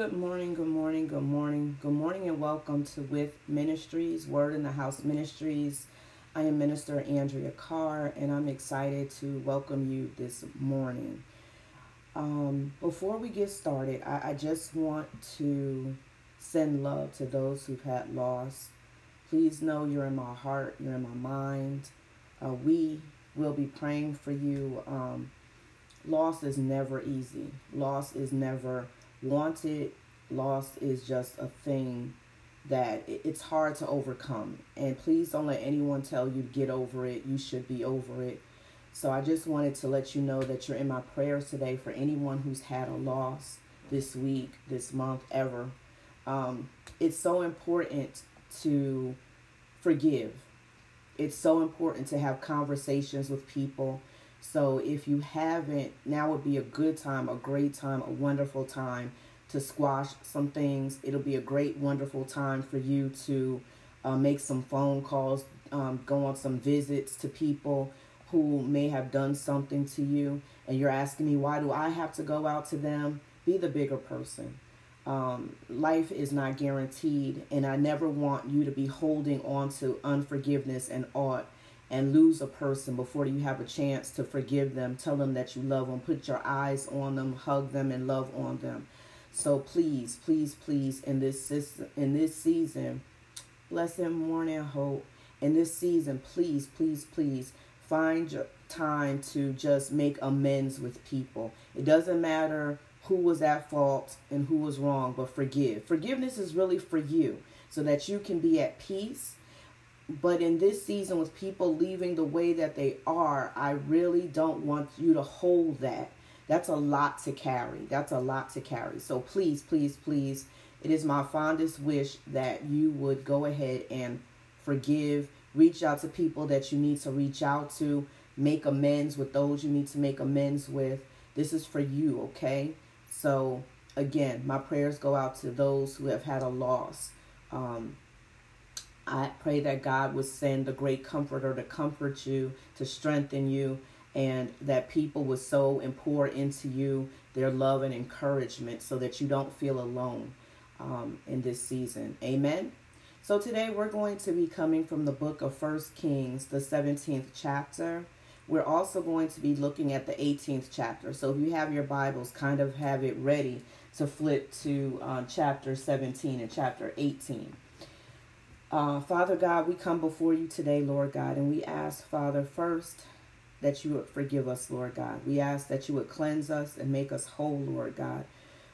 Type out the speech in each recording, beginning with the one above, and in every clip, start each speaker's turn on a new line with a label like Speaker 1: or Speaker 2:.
Speaker 1: Good morning, good morning, good morning, good morning, and welcome to With Ministries, Word in the House Ministries. I am Minister Andrea Carr, and I'm excited to welcome you this morning. Um, before we get started, I, I just want to send love to those who've had loss. Please know you're in my heart, you're in my mind. Uh, we will be praying for you. Um, loss is never easy, loss is never wanted loss is just a thing that it's hard to overcome. And please don't let anyone tell you to get over it. You should be over it. So I just wanted to let you know that you're in my prayers today for anyone who's had a loss this week, this month, ever. Um, it's so important to forgive. It's so important to have conversations with people so if you haven't, now would be a good time, a great time, a wonderful time to squash some things. It'll be a great, wonderful time for you to uh, make some phone calls, um, go on some visits to people who may have done something to you. And you're asking me, why do I have to go out to them? Be the bigger person. Um, life is not guaranteed, and I never want you to be holding on to unforgiveness and ought and lose a person before you have a chance to forgive them. Tell them that you love them. Put your eyes on them, hug them, and love on them. So please, please, please, in this system, in this season, blessed morning hope. In this season, please, please, please find your time to just make amends with people. It doesn't matter who was at fault and who was wrong, but forgive. Forgiveness is really for you so that you can be at peace but in this season, with people leaving the way that they are, I really don't want you to hold that. That's a lot to carry. That's a lot to carry. So please, please, please, it is my fondest wish that you would go ahead and forgive, reach out to people that you need to reach out to, make amends with those you need to make amends with. This is for you, okay? So, again, my prayers go out to those who have had a loss. Um, I pray that God would send the great comforter to comfort you, to strengthen you, and that people would sow and pour into you their love and encouragement so that you don't feel alone um, in this season. Amen. So today we're going to be coming from the book of First Kings, the 17th chapter. We're also going to be looking at the 18th chapter. So if you have your Bibles, kind of have it ready to flip to uh, chapter 17 and chapter 18. Uh, Father God, we come before you today, Lord God, and we ask, Father, first that you would forgive us, Lord God. We ask that you would cleanse us and make us whole, Lord God.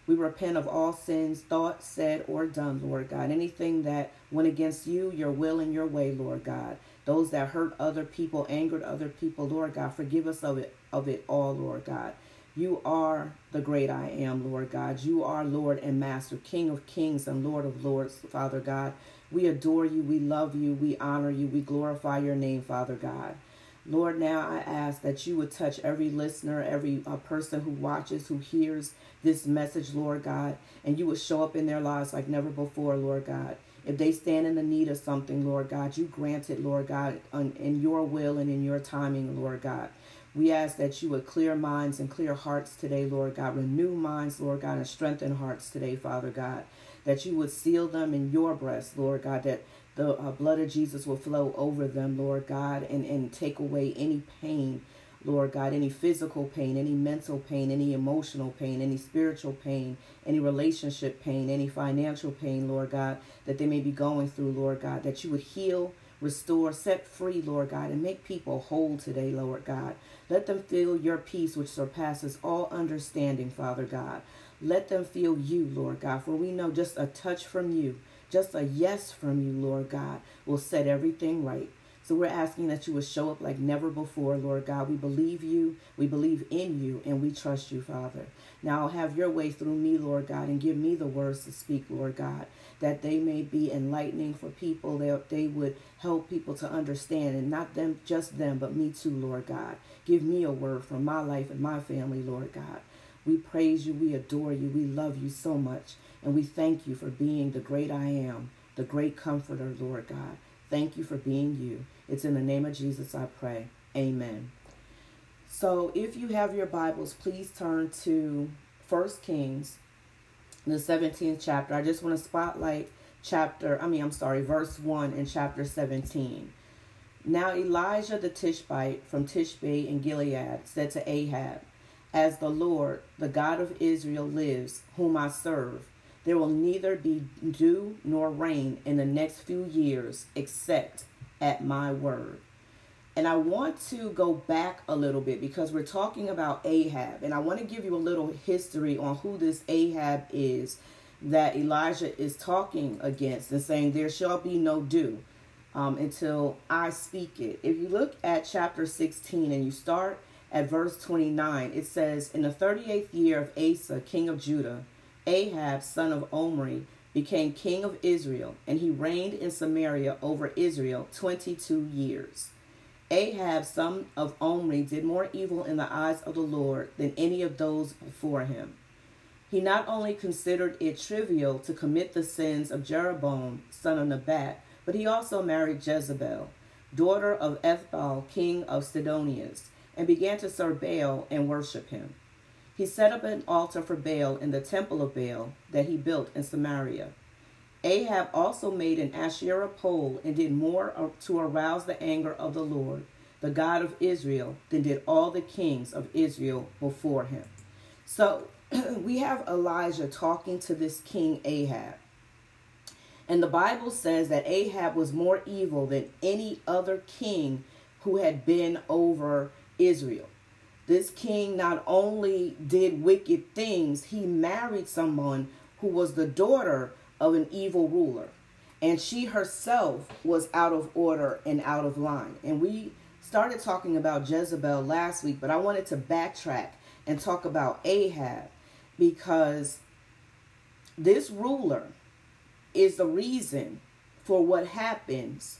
Speaker 1: We repent of all sins, thought, said, or done, Lord God. Anything that went against you, your will, and your way, Lord God. Those that hurt other people, angered other people, Lord God, forgive us of it, of it all, Lord God. You are the great I am, Lord God. You are Lord and Master, King of kings and Lord of lords, Father God. We adore you, we love you, we honor you, we glorify your name, Father God. Lord, now I ask that you would touch every listener, every uh, person who watches, who hears this message, Lord God, and you would show up in their lives like never before, Lord God. If they stand in the need of something, Lord God, you grant it, Lord God, in your will and in your timing, Lord God. We ask that you would clear minds and clear hearts today, Lord God. Renew minds, Lord God, and strengthen hearts today, Father God that you would seal them in your breast, Lord God, that the uh, blood of Jesus will flow over them, Lord God, and, and take away any pain, Lord God, any physical pain, any mental pain, any emotional pain, any spiritual pain, any relationship pain, any financial pain, Lord God, that they may be going through, Lord God, that you would heal, restore, set free, Lord God, and make people whole today, Lord God. Let them feel your peace, which surpasses all understanding, Father God. Let them feel you, Lord God, for we know just a touch from you, just a yes from you, Lord God, will set everything right. So we're asking that you would show up like never before, Lord God. We believe you, we believe in you, and we trust you, Father. Now have your way through me, Lord God, and give me the words to speak, Lord God, that they may be enlightening for people, that they would help people to understand, and not them, just them, but me too, Lord God. Give me a word for my life and my family, Lord God. We praise you, we adore you, we love you so much, and we thank you for being the great I am, the great comforter, Lord God. Thank you for being you. It's in the name of Jesus I pray. Amen. So if you have your Bibles, please turn to 1 Kings the 17th chapter. I just want to spotlight chapter, I mean, I'm sorry, verse 1 in chapter 17. Now Elijah the Tishbite from Tishbe in Gilead said to Ahab, As the Lord, the God of Israel, lives, whom I serve, there will neither be dew nor rain in the next few years except at my word. And I want to go back a little bit because we're talking about Ahab. And I want to give you a little history on who this Ahab is that Elijah is talking against and saying, There shall be no dew um, until I speak it. If you look at chapter 16 and you start at verse 29, it says, In the 38th year of Asa, king of Judah, Ahab, son of Omri, became king of Israel, and he reigned in Samaria over Israel 22 years. Ahab, son of Omri, did more evil in the eyes of the Lord than any of those before him. He not only considered it trivial to commit the sins of Jeroboam, son of Nebat, but he also married Jezebel, daughter of Ethbaal, king of Sidonians, and began to serve Baal and worship him. He set up an altar for Baal in the temple of Baal that he built in Samaria. Ahab also made an Asherah pole and did more to arouse the anger of the Lord, the God of Israel, than did all the kings of Israel before him. So we have Elijah talking to this king Ahab. And the Bible says that Ahab was more evil than any other king who had been over Israel. This king not only did wicked things, he married someone who was the daughter of an evil ruler. And she herself was out of order and out of line. And we started talking about Jezebel last week, but I wanted to backtrack and talk about Ahab because this ruler is the reason for what happens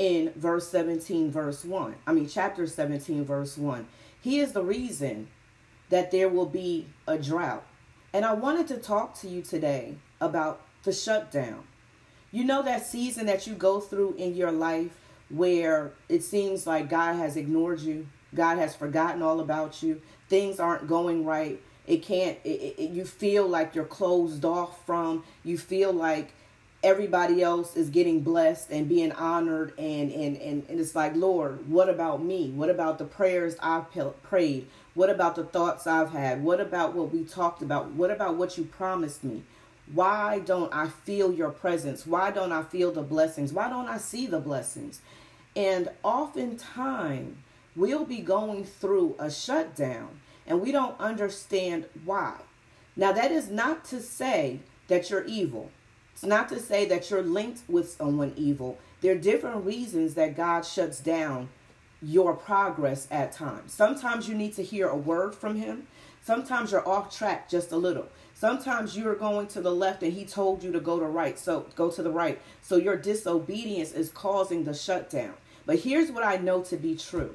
Speaker 1: in verse 17, verse 1. I mean, chapter 17, verse 1. He is the reason that there will be a drought. And I wanted to talk to you today about the shutdown. You know that season that you go through in your life where it seems like God has ignored you, God has forgotten all about you, things aren't going right. It can't, it, it, you feel like you're closed off from, you feel like everybody else is getting blessed and being honored and and and, and it's like lord what about me? What about the prayers i've prayed? What about the thoughts i've had? What about what we talked about? What about what you promised me? Why don't i feel your presence? Why don't i feel the blessings? Why don't i see the blessings? And oftentimes we'll be going through a shutdown and we don't understand why. Now that is not to say that you're evil it's not to say that you're linked with someone evil. There are different reasons that God shuts down your progress at times. Sometimes you need to hear a word from Him. Sometimes you're off track just a little. Sometimes you're going to the left and he told you to go to right. So go to the right. So your disobedience is causing the shutdown. But here's what I know to be true.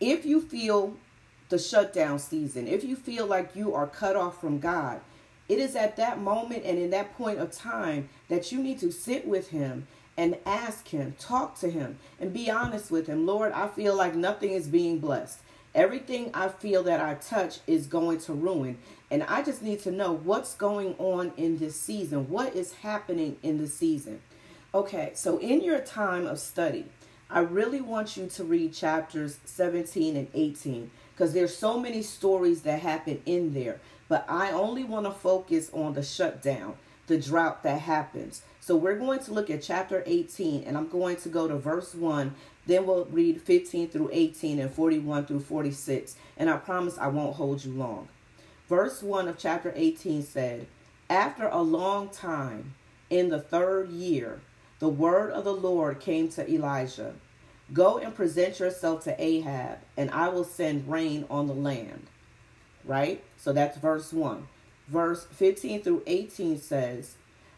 Speaker 1: If you feel the shutdown season, if you feel like you are cut off from God, it is at that moment and in that point of time that you need to sit with Him and ask Him, talk to Him, and be honest with Him. Lord, I feel like nothing is being blessed. Everything I feel that I touch is going to ruin. And I just need to know what's going on in this season. What is happening in the season? Okay, so in your time of study, I really want you to read chapters 17 and 18 because there's so many stories that happen in there. But I only want to focus on the shutdown, the drought that happens. So we're going to look at chapter 18, and I'm going to go to verse 1. Then we'll read 15 through 18 and 41 through 46. And I promise I won't hold you long. Verse 1 of chapter 18 said, After a long time, in the third year, the word of the Lord came to Elijah Go and present yourself to Ahab, and I will send rain on the land right? So that's verse 1. Verse 15 through 18 says,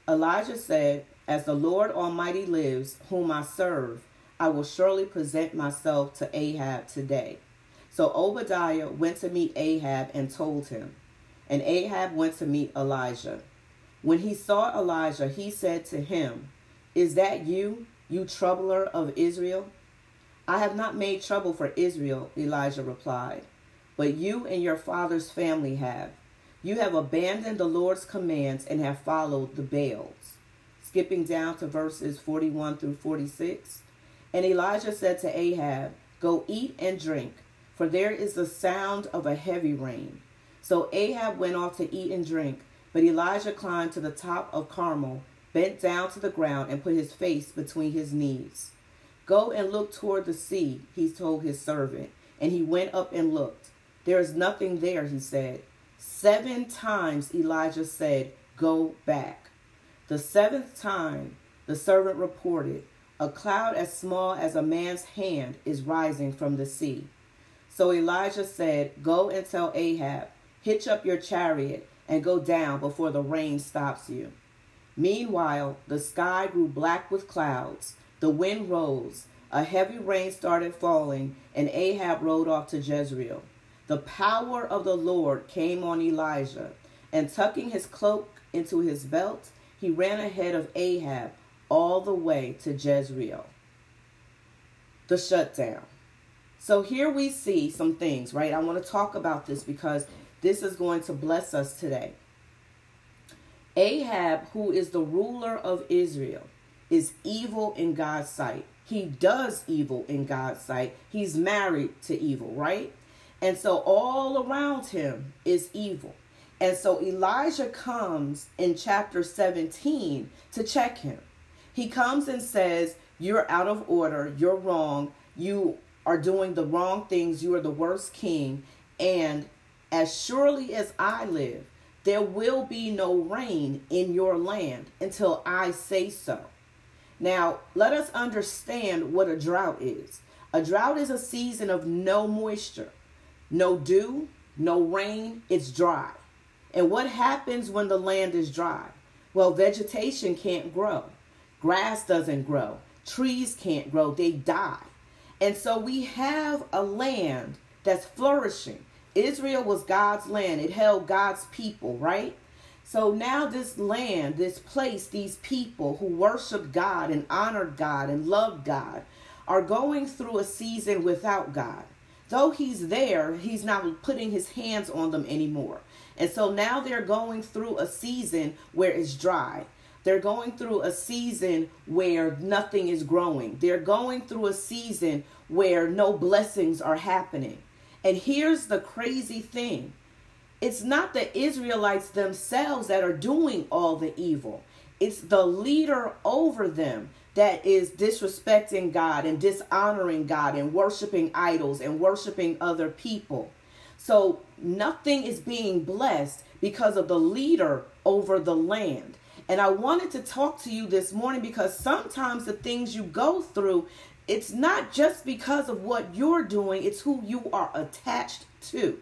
Speaker 1: Elijah said, As the Lord Almighty lives, whom I serve, I will surely present myself to Ahab today. So Obadiah went to meet Ahab and told him. And Ahab went to meet Elijah. When he saw Elijah, he said to him, Is that you, you troubler of Israel? I have not made trouble for Israel, Elijah replied but you and your father's family have. You have abandoned the Lord's commands and have followed the Baals. Skipping down to verses 41 through 46. And Elijah said to Ahab, Go eat and drink, for there is the sound of a heavy rain. So Ahab went off to eat and drink, but Elijah climbed to the top of Carmel, bent down to the ground, and put his face between his knees. Go and look toward the sea, he told his servant. And he went up and looked. There is nothing there, he said. Seven times Elijah said, Go back. The seventh time, the servant reported, A cloud as small as a man's hand is rising from the sea. So Elijah said, Go and tell Ahab, hitch up your chariot and go down before the rain stops you. Meanwhile, the sky grew black with clouds the wind rose, a heavy rain started falling, and Ahab rode off to Jezreel. The power of the Lord came on Elijah, and tucking his cloak into his belt, he ran ahead of Ahab all the way to Jezreel. The shutdown. So here we see some things, right? I want to talk about this because this is going to bless us today. Ahab, who is the ruler of Israel, is evil in God's sight. He does evil in God's sight. He's married to evil, right? And so all around him is evil. And so Elijah comes in chapter 17 to check him. He comes and says, You're out of order. You're wrong. You are doing the wrong things. You are the worst king. And as surely as I live, there will be no rain in your land until I say so. Now, let us understand what a drought is. A drought is a season of no moisture, no dew, no rain, it's dry. And what happens when the land is dry? Well, vegetation can't grow, grass doesn't grow, trees can't grow, they die. And so we have a land that's flourishing. Israel was God's land, it held God's people, right? So now, this land, this place, these people who worship God and honor God and love God are going through a season without God. Though He's there, He's not putting His hands on them anymore. And so now they're going through a season where it's dry. They're going through a season where nothing is growing. They're going through a season where no blessings are happening. And here's the crazy thing it's not the Israelites themselves that are doing all the evil. It's the leader over them that is disrespecting God and dishonoring God and worshiping idols and worshiping other people. So nothing is being blessed because of the leader over the land. And I wanted to talk to you this morning because sometimes the things you go through, it's not just because of what you're doing, it's who you are attached to.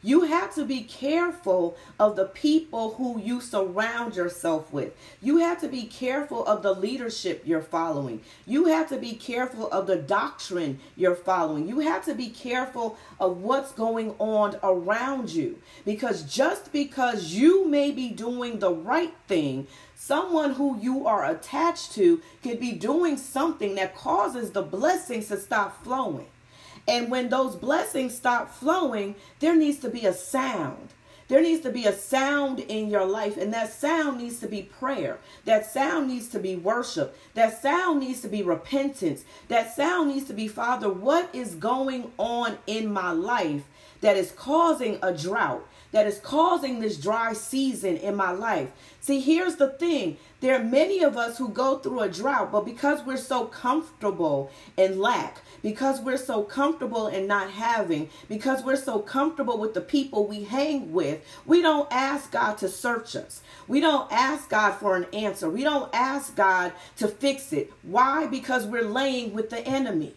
Speaker 1: You have to be careful of the people who you surround yourself with. You have to be careful of the leadership you're following. You have to be careful of the doctrine you're following. You have to be careful of what's going on around you. Because just because you may be doing the right thing, someone who you are attached to could be doing something that causes the blessings to stop flowing. And when those blessings stop flowing, there needs to be a sound. There needs to be a sound in your life, and that sound needs to be prayer. That sound needs to be worship. That sound needs to be repentance. That sound needs to be, Father, what is going on in my life that is causing a drought? that is causing this dry season in my life. See, here's the thing there are many of us who go through a drought, but because we're so comfortable in lack, because we're so comfortable in not having, because we're so comfortable with the people we hang with, we don't ask God to search us. We don't ask God for an answer. We don't ask God to fix it. Why? Because we're laying with the enemy.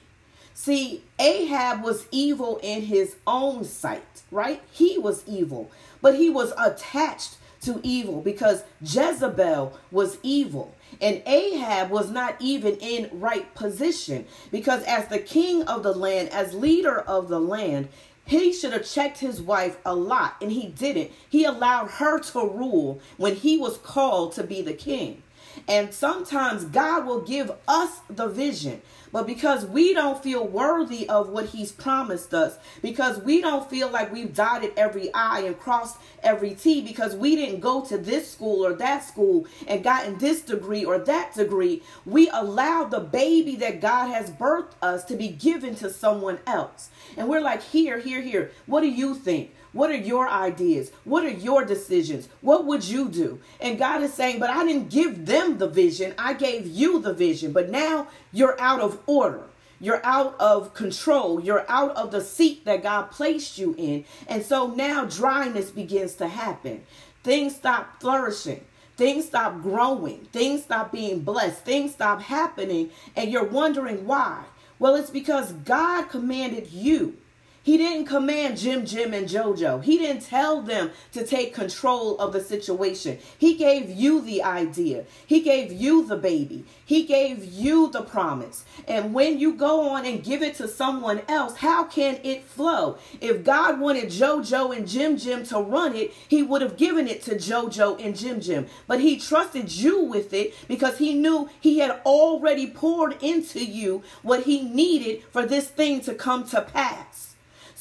Speaker 1: See, Ahab was evil in his own sight, right? He was evil, but he was attached to evil because Jezebel was evil. And Ahab was not even in right position because, as the king of the land, as leader of the land, he should have checked his wife a lot, and he didn't. He allowed her to rule when he was called to be the king. And sometimes God will give us the vision, But because we don't feel worthy of what He's promised us, because we don't feel like we've dotted every I and crossed every T, because we didn't go to this school or that school and gotten this degree or that degree, we allow the baby that God has birthed us to be given to someone else. And we're like, here, here, here. What do you think? What are your ideas? What are your decisions? What would you do? And God is saying, But I didn't give them the vision. I gave you the vision. But now you're out of order. You're out of control. You're out of the seat that God placed you in. And so now dryness begins to happen. Things stop flourishing. Things stop growing. Things stop being blessed. Things stop happening. And you're wondering why. Well, it's because God commanded you he didn't command Jim Jim and JoJo. He didn't tell them to take control of the situation. He gave you the idea. He gave you the baby. He gave you the promise. And when you go on and give it to someone else, how can it flow? If God wanted JoJo and Jim Jim to run it, he would have given it to JoJo and Jim Jim. But he trusted you with it because he knew he had already poured into you what he needed for this thing to come to pass.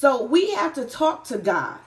Speaker 1: So we have to talk to God.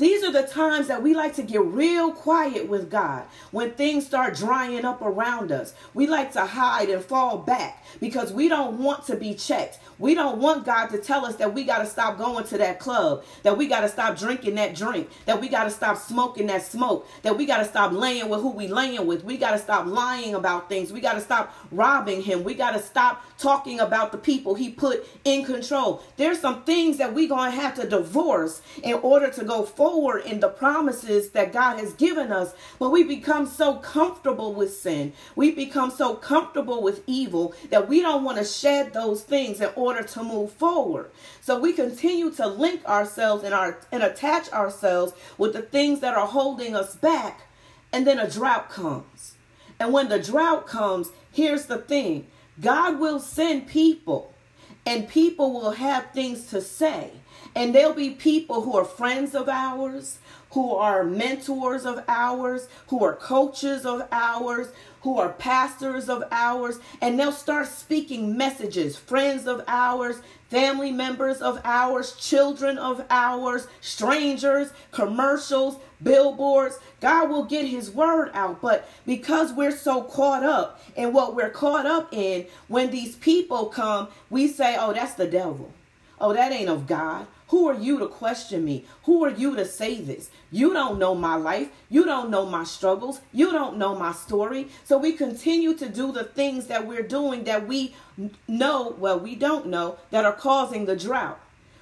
Speaker 1: These are the times that we like to get real quiet with God when things start drying up around us. We like to hide and fall back because we don't want to be checked. We don't want God to tell us that we got to stop going to that club, that we got to stop drinking that drink, that we got to stop smoking that smoke, that we got to stop laying with who we laying with. We got to stop lying about things. We got to stop robbing him. We got to stop talking about the people he put in control. There's some things that we going to have to divorce in order to go forward in the promises that God has given us. But we become so comfortable with sin. We become so comfortable with evil that we don't want to shed those things in order to move forward. So we continue to link ourselves and our and attach ourselves with the things that are holding us back. And then a drought comes. And when the drought comes, here's the thing God will send people, and people will have things to say. And there'll be people who are friends of ours, who are mentors of ours, who are coaches of ours, who are pastors of ours, and they'll start speaking messages, friends of ours, family members of ours, children of ours, strangers, commercials, billboards. God will get his word out. But because we're so caught up in what we're caught up in, when these people come, we say, oh, that's the devil. Oh, that ain't of God. Who are you to question me? Who are you to say this? You don't know my life. You don't know my struggles. You don't know my story. So we continue to do the things that we're doing that we know, well, we don't know, that are causing the drought.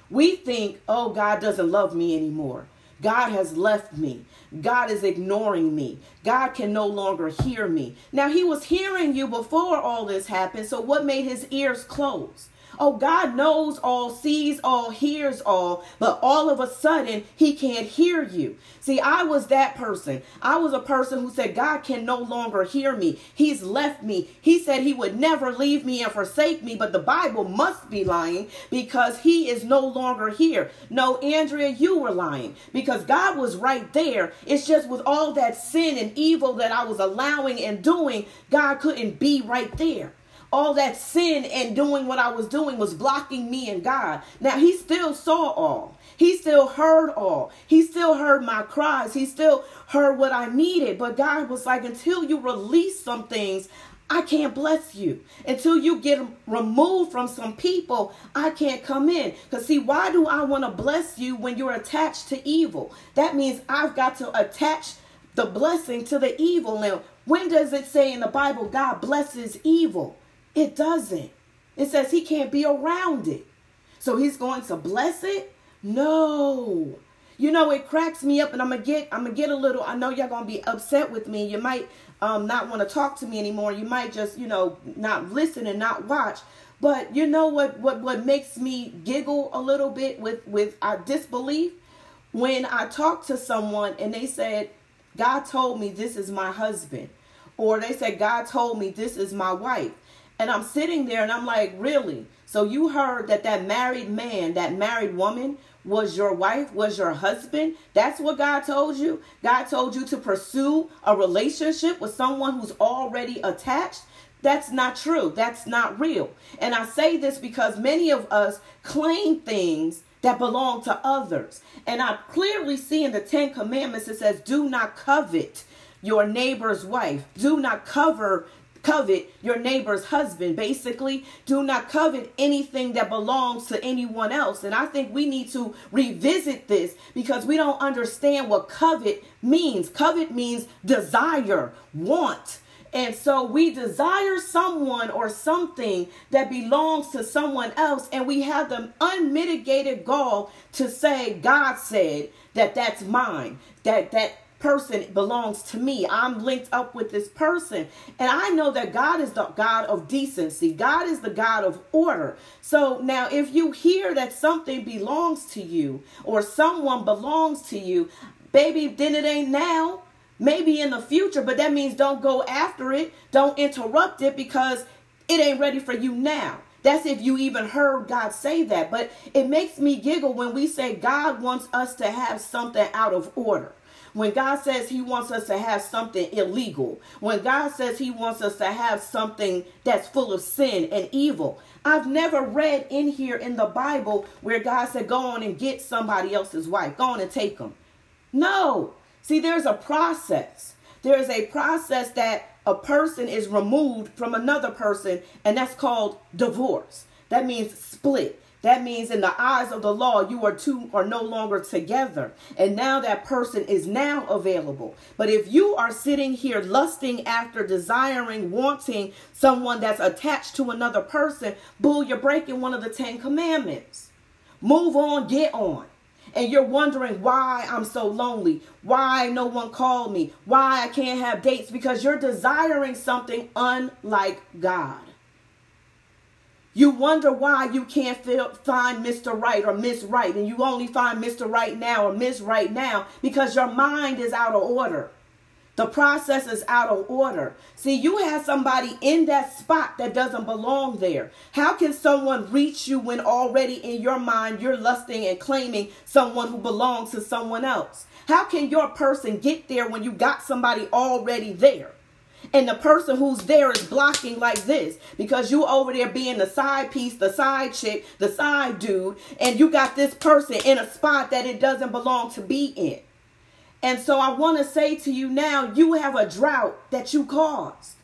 Speaker 1: We think, oh, God doesn't love me anymore. God has left me. God is ignoring me. God can no longer hear me. Now, He was hearing you before all this happened, so what made His ears close? Oh, God knows all, sees all, hears all, but all of a sudden he can't hear you. See, I was that person. I was a person who said, God can no longer hear me. He's left me. He said he would never leave me and forsake me, but the Bible must be lying because he is no longer here. No, Andrea, you were lying because God was right there. It's just with all that sin and evil that I was allowing and doing, God couldn't be right there all that sin and doing what I was doing was blocking me and God. Now, He still saw all. He still heard all. He still heard my cries. He still heard what I needed. But God was like, until you release some things, I can't bless you. Until you get removed from some people, I can't come in. Because, see, why do I want to bless you when you're attached to evil? That means I've got to attach the blessing to the evil. Now, when does it say in the Bible God blesses evil? It doesn't. It says he can't be around it. So he's going to bless it? No. You know, it cracks me up and I'm gonna get I'm gonna get a little I know y'all gonna be upset with me. You might um not want to talk to me anymore. You might just, you know, not listen and not watch. But you know what what what makes me giggle a little bit with with our disbelief? When I talk to someone and they said, God told me this is my husband. Or they said, God told me this is my wife. And I'm sitting there and I'm like, really? So you heard that that married man, that married woman was your wife, was your husband? That's what God told you? God told you to pursue a relationship with someone who's already attached? That's not true. That's not real. And I say this because many of us claim things that belong to others. And I clearly see in the Ten Commandments it says, do not covet your neighbor's wife. Do not cover covet your neighbor's husband. Basically, do not covet anything that belongs to anyone else. And I think we need to revisit this because we don't understand what covet means. Covet means desire, want. And so we desire someone or something that belongs to someone else, and we have the unmitigated gall to say, God said that that's mine, that that person belongs to me. I'm linked up with this person. And I know that God is the God of decency, God is the God of order. So now, if you hear that something belongs to you or someone belongs to you, baby, then it ain't now maybe in the future, but that means don't go after it, don't interrupt it because it ain't ready for you now. That's if you even heard God say that. But it makes me giggle when we say God wants us to have something out of order. When God says He wants us to have something illegal. When God says He wants us to have something that's full of sin and evil. I've never read in here in the Bible where God said, go on and get somebody else's wife. Go on and take them. No, See, there's a process. There is a process that a person is removed from another person, and that's called divorce. That means split. That means in the eyes of the law, you are two are no longer together. And now that person is now available. But if you are sitting here lusting after, desiring, wanting someone that's attached to another person, bull, you're breaking one of the Ten Commandments. Move on, get on and you're wondering why I'm so lonely, why no one called me, why I can't have dates, because you're desiring something unlike God. You wonder why you can't feel, find Mr. Right or Miss Right, and you only find Mr. Right now or Miss Right now because your mind is out of order. The process is out of order. See, you have somebody in that spot that doesn't belong there. How can someone reach you when already in your mind you're lusting and claiming someone who belongs to someone else? How can your person get there when you got somebody already there? And the person who's there is blocking like this because you over there being the side piece, the side chick, the side dude, and you got this person in a spot that it doesn't belong to be in. And so I want to say to you now, you have a drought that you caused.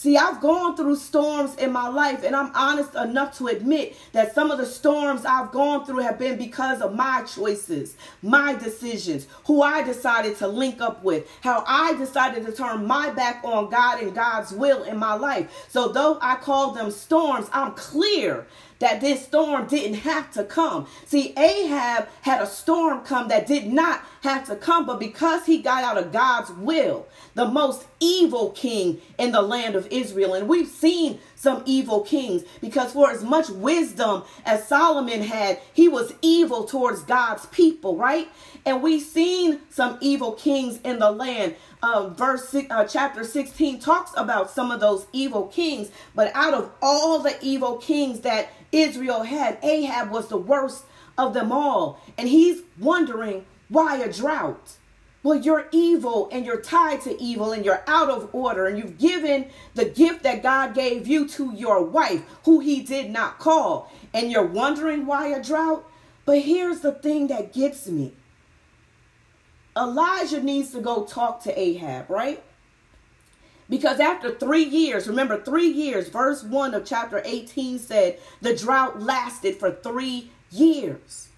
Speaker 1: See, I've gone through storms in my life, and I'm honest enough to admit that some of the storms I've gone through have been because of my choices, my decisions, who I decided to link up with, how I decided to turn my back on God and God's will in my life. So, though I call them storms, I'm clear that this storm didn't have to come. See, Ahab had a storm come that did not have to come, but because he got out of God's will, the most evil king in the land of Israel. And we've seen some evil kings because for as much wisdom as Solomon had, he was evil towards God's people, right? And we've seen some evil kings in the land. Um, verse uh, chapter 16 talks about some of those evil kings, but out of all the evil kings that Israel had, Ahab was the worst of them all. And he's wondering why a drought? Well, you're evil and you're tied to evil and you're out of order and you've given the gift that God gave you to your wife, who he did not call, and you're wondering why a drought. But here's the thing that gets me Elijah needs to go talk to Ahab, right? Because after three years, remember, three years, verse 1 of chapter 18 said the drought lasted for three years.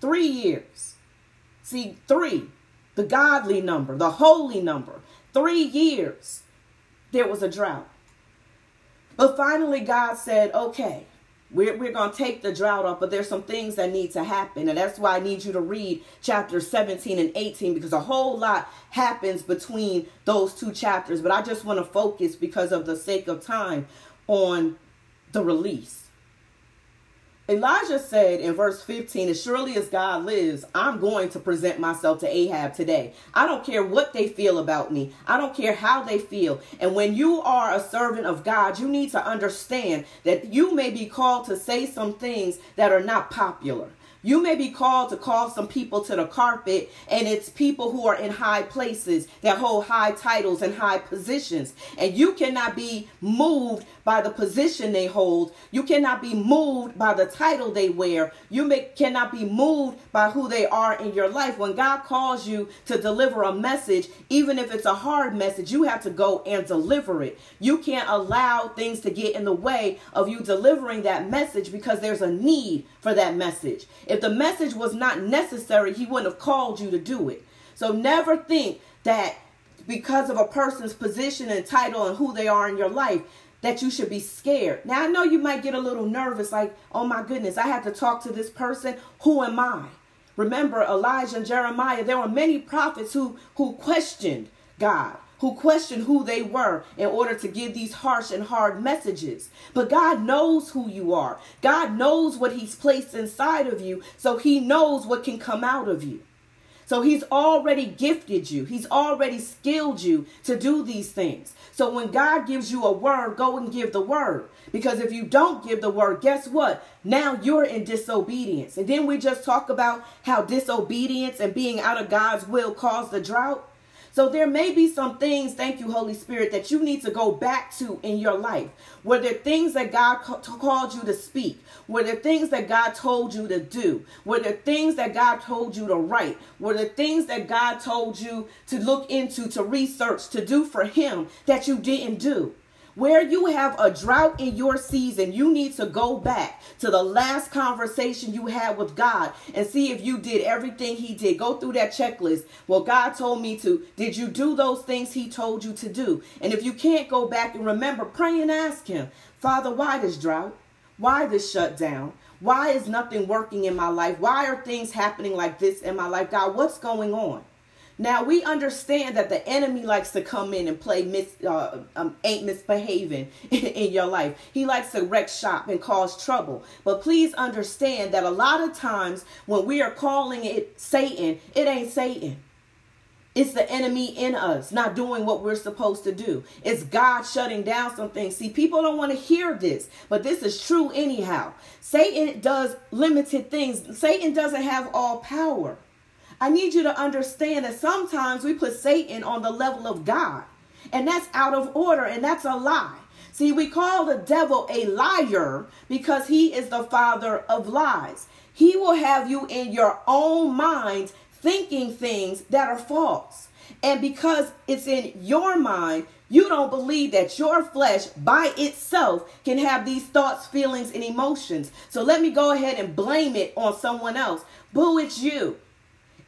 Speaker 1: Three years. See, three, the godly number, the holy number. Three years, there was a drought. But finally, God said, okay, we're, we're going to take the drought off, but there's some things that need to happen. And that's why I need you to read chapter 17 and 18 because a whole lot happens between those two chapters. But I just want to focus because of the sake of time on the release. Elijah said in verse 15, As surely as God lives, I'm going to present myself to Ahab today. I don't care what they feel about me, I don't care how they feel. And when you are a servant of God, you need to understand that you may be called to say some things that are not popular. You may be called to call some people to the carpet, and it's people who are in high places that hold high titles and high positions. And you cannot be moved by the position they hold. You cannot be moved by the title they wear. You may, cannot be moved by who they are in your life. When God calls you to deliver a message, even if it's a hard message, you have to go and deliver it. You can't allow things to get in the way of you delivering that message because there's a need for that message. If the message was not necessary, he wouldn't have called you to do it. So never think that because of a person's position and title and who they are in your life, that you should be scared. Now I know you might get a little nervous, like, oh my goodness, I have to talk to this person. Who am I? Remember Elijah and Jeremiah, there were many prophets who who questioned God who questioned who they were in order to give these harsh and hard messages. But God knows who you are. God knows what He's placed inside of you, so He knows what can come out of you. So He's already gifted you, He's already skilled you to do these things. So when God gives you a word, go and give the word. Because if you don't give the word, guess what? Now you're in disobedience. And then we just talk about how disobedience and being out of God's will caused the drought. So there may be some things, thank you, Holy Spirit, that you need to go back to in your life. Were there things that God called you to speak? Were there things that God told you to do? Were there things that God told you to write? Were there things that God told you to look into, to research, to do for Him that you didn't do? Where you have a drought in your season, you need to go back to the last conversation you had with God and see if you did everything He did. Go through that checklist. Well, God told me to. Did you do those things He told you to do? And if you can't go back and remember, pray and ask Him, Father, why this drought? Why this shutdown? Why is nothing working in my life? Why are things happening like this in my life? God, what's going on? Now we understand that the enemy likes to come in and play mis, uh, um, ain't misbehaving in, in your life. He likes to wreck shop and cause trouble. But please understand that a lot of times when we are calling it Satan, it ain't Satan. It's the enemy in us not doing what we're supposed to do. It's God shutting down some things. See, people don't want to hear this, but this is true anyhow. Satan does limited things. Satan doesn't have all power. I need you to understand that sometimes we put Satan on the level of God, and that's out of order, and that's a lie. See, we call the devil a liar because he is the father of lies. He will have you in your own mind thinking things that are false. And because it's in your mind, you don't believe that your flesh by itself can have these thoughts, feelings, and emotions. So let me go ahead and blame it on someone else. Boo, it's you.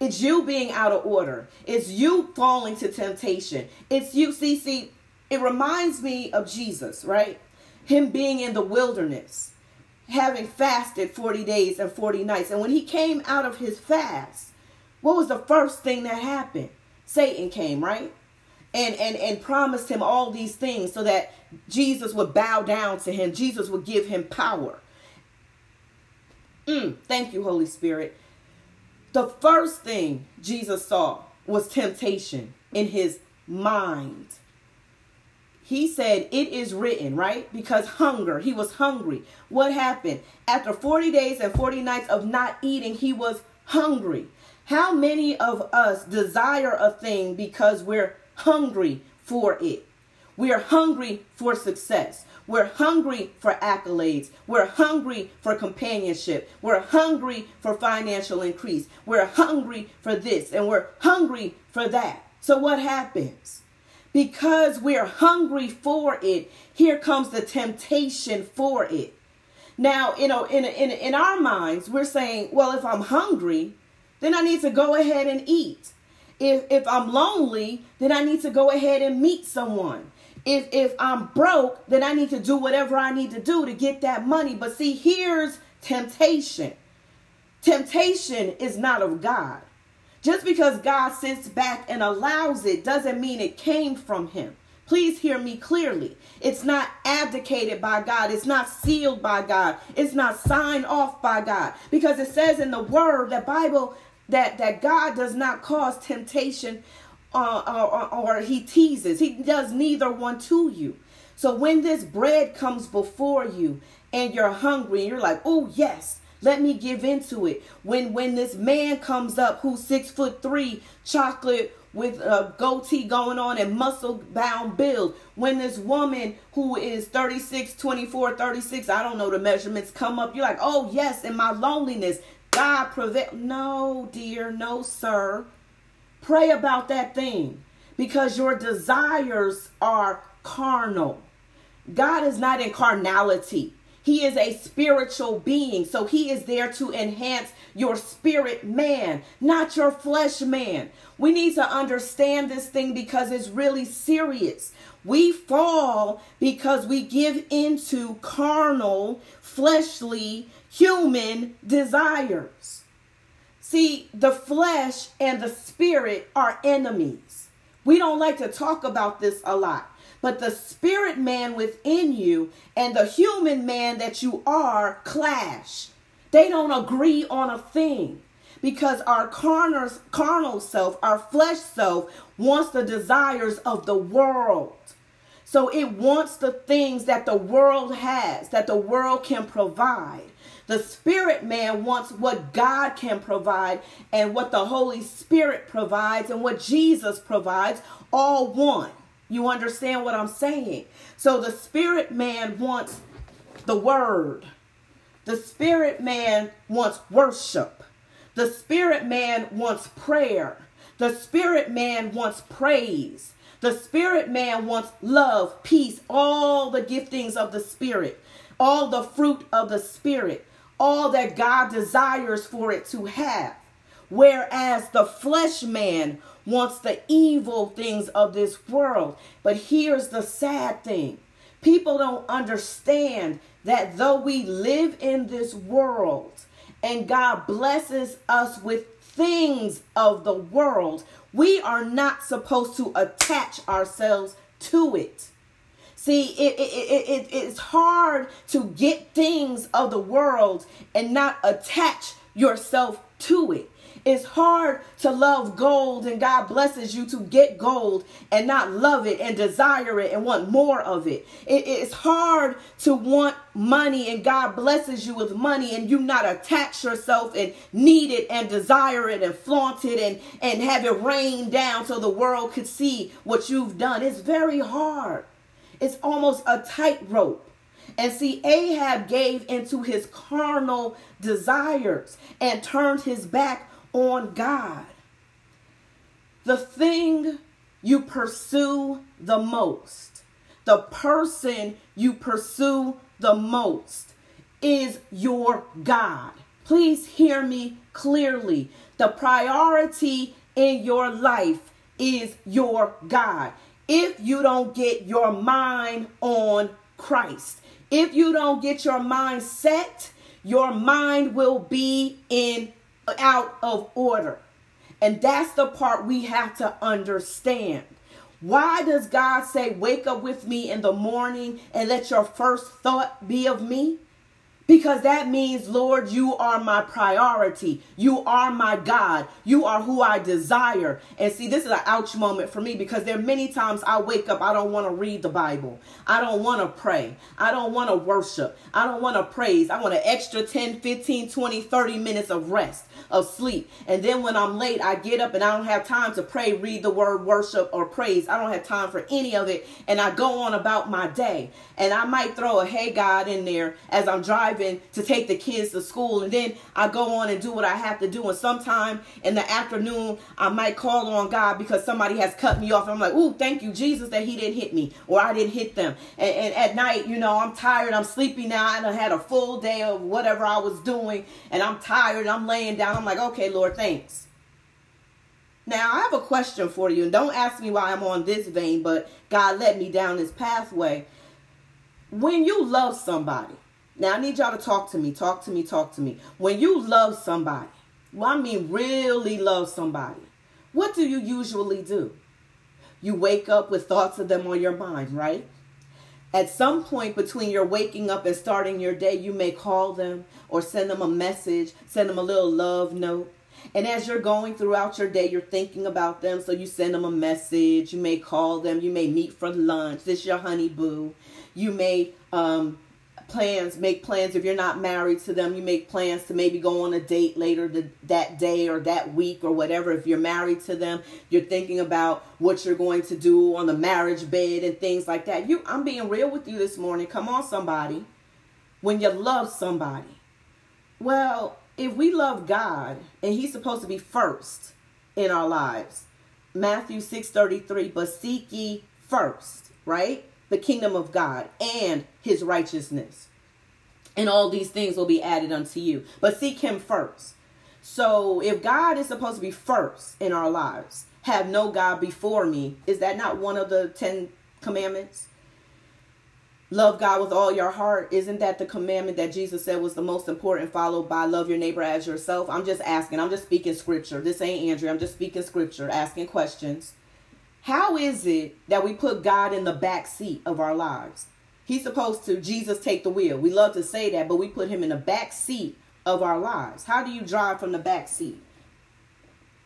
Speaker 1: It's you being out of order. It's you falling to temptation. It's you. See, see, it reminds me of Jesus, right? Him being in the wilderness, having fasted 40 days and 40 nights. And when he came out of his fast, what was the first thing that happened? Satan came, right? And, and, and promised him all these things so that Jesus would bow down to him. Jesus would give him power. Mm, thank you, Holy Spirit. The first thing Jesus saw was temptation in his mind. He said, It is written, right? Because hunger, he was hungry. What happened? After 40 days and 40 nights of not eating, he was hungry. How many of us desire a thing because we're hungry for it? We are hungry for success. We're hungry for accolades. We're hungry for companionship. We're hungry for financial increase. We're hungry for this and we're hungry for that. So what happens? Because we're hungry for it, here comes the temptation for it. Now, you know, in, in, in our minds, we're saying, well, if I'm hungry, then I need to go ahead and eat. If, if I'm lonely, then I need to go ahead and meet someone if if I'm broke, then I need to do whatever I need to do to get that money. But see, here's temptation. Temptation is not of God. Just because God sits back and allows it doesn't mean it came from him. Please hear me clearly. It's not abdicated by God. It's not sealed by God. It's not signed off by God. Because it says in the word, the Bible, that, that God does not cause temptation uh, or, or he teases. He does neither one to you. So when this bread comes before you and you're hungry and you're like, oh, yes, Let me give into it. When when this man comes up who's six foot three, chocolate with a goatee going on and muscle bound build. When this woman who is 36, 24, 36, I don't know the measurements come up, you're like, oh yes, in my loneliness, God prevail. No, dear, no, sir. Pray about that thing because your desires are carnal. God is not in carnality. He is a spiritual being. So he is there to enhance your spirit man, not your flesh man. We need to understand this thing because it's really serious. We fall because we give into carnal, fleshly, human desires. See, the flesh and the spirit are enemies. We don't like to talk about this a lot. But the spirit man within you and the human man that you are clash. They don't agree on a thing because our carnal, carnal self, our flesh self, wants the desires of the world. So it wants the things that the world has, that the world can provide. The spirit man wants what God can provide and what the Holy Spirit provides and what Jesus provides, all one. You understand what I'm saying? So the spirit man wants the word. The spirit man wants worship. The spirit man wants prayer. The spirit man wants praise. The spirit man wants love, peace, all the giftings of the spirit, all the fruit of the spirit, all that God desires for it to have. Whereas the flesh man wants the evil things of this world. But here's the sad thing people don't understand that though we live in this world and God blesses us with things of the world, we are not supposed to attach ourselves to it. See, it, it, it, it, it's hard to get things of the world and not attach yourself to it. It's hard to love gold and God blesses you to get gold and not love it and desire it and want more of it. it. It's hard to want money and God blesses you with money and you not attach yourself and need it and desire it and flaunt it and, and have it rain down so the world could see what you've done. It's very hard. It's almost a tightrope. And see, Ahab gave into his carnal desires and turned his back on God. The thing you pursue the most, the person you pursue the most is your God. Please hear me clearly. The priority in your life is your God. If you don't get your mind on Christ, if you don't get your mind set, your mind will be in out of order. And that's the part we have to understand. Why does God say, Wake up with me in the morning and let your first thought be of me? Because that means, Lord, you are my priority. You are my God. You are who I desire. And see, this is an ouch moment for me because there are many times I wake up, I don't want to read the Bible. I don't want to pray. I don't want to worship. I don't want to praise. I want an extra 10, 15, 20, 30 minutes of rest, of sleep. And then when I'm late, I get up and I don't have time to pray, read the word, worship, or praise. I don't have time for any of it. And I go on about my day. And I might throw a hey God in there as I'm driving driving to take the kids to school. And then I go on and do what I have to do. And sometime in the afternoon I might call on God because somebody has cut me off. And I'm like ooh thank you Jesus that he didn't hit me or I didn't hit them. And, and at night you know I'm tired I'm sleepy now. I had a full day of whatever I was doing and I'm tired I'm laying down. I'm like okay Lord thanks. Now, I have a question for you, and don't ask me why I'm on this vein, but God led me down this pathway. When you love somebody, now I need y'all to talk to me, talk to me, talk to me. When you love somebody, well, I mean really love somebody, what do you usually do? You wake up with thoughts of them on your mind, right? At some point between your waking up and starting your day, you may call them or send them a message, send them a little love note. And as you're going throughout your day, you're thinking about them. So you send them a message. You may call them. You may meet for lunch. This is your honey boo. You may um, plans, make plans. If you're not married to them, you make plans to maybe go on a date later the, that day or that week or whatever. If you're married to them, you're thinking about what you're going to do on the marriage bed and things like that. You, I'm being real with you this morning. Come on, somebody. When you love somebody, well, if we love God and He's supposed to be first in our lives, Matthew 6:33, but seek ye first, right? The kingdom of God and his righteousness. And all these things will be added unto you. But seek him first. So if God is supposed to be first in our lives, have no God before me, is that not one of the 10 commandments? Love God with all your heart. Isn't that the commandment that Jesus said was the most important, followed by love your neighbor as yourself? I'm just asking. I'm just speaking scripture. This ain't Andrea. I'm just speaking scripture, asking questions. How is it that we put God in the back seat of our lives? He's supposed to, Jesus take the wheel. We love to say that, but we put him in the back seat of our lives. How do you drive from the back seat?